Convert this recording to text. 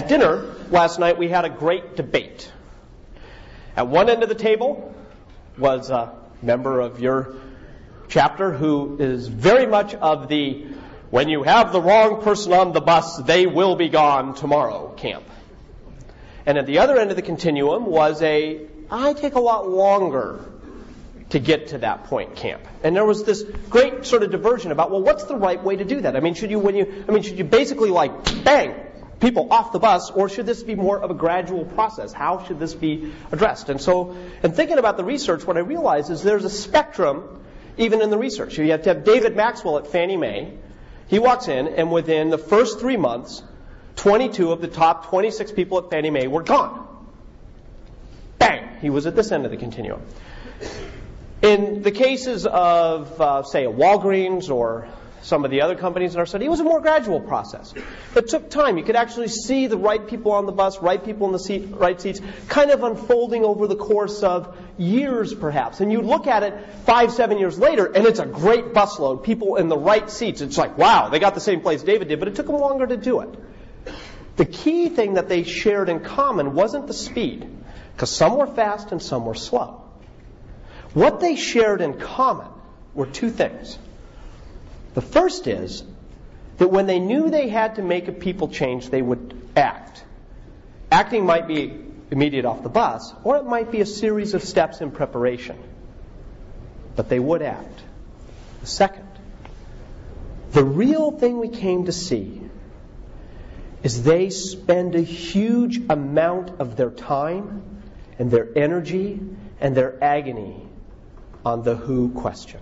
At dinner last night, we had a great debate. At one end of the table was a member of your chapter who is very much of the when you have the wrong person on the bus, they will be gone tomorrow camp. And at the other end of the continuum was a I take a lot longer to get to that point camp. And there was this great sort of diversion about, well, what's the right way to do that? I mean, should you, when you, I mean, should you basically like, bang, people off the bus, or should this be more of a gradual process? How should this be addressed? And so, in thinking about the research, what I realized is there's a spectrum even in the research. You have to have David Maxwell at Fannie Mae. He walks in, and within the first three months, 22 of the top 26 people at Fannie Mae were gone. Bang! He was at this end of the continuum. In the cases of, uh, say, a Walgreens or some of the other companies in our study, it was a more gradual process. It took time. You could actually see the right people on the bus, right people in the seat, right seats, kind of unfolding over the course of years, perhaps. And you look at it five, seven years later, and it's a great busload, people in the right seats. It's like, wow, they got the same place David did, but it took them longer to do it. The key thing that they shared in common wasn't the speed, because some were fast and some were slow. What they shared in common were two things. The first is that when they knew they had to make a people change, they would act. Acting might be immediate off the bus, or it might be a series of steps in preparation. But they would act. The second, the real thing we came to see is they spend a huge amount of their time and their energy and their agony on the who question.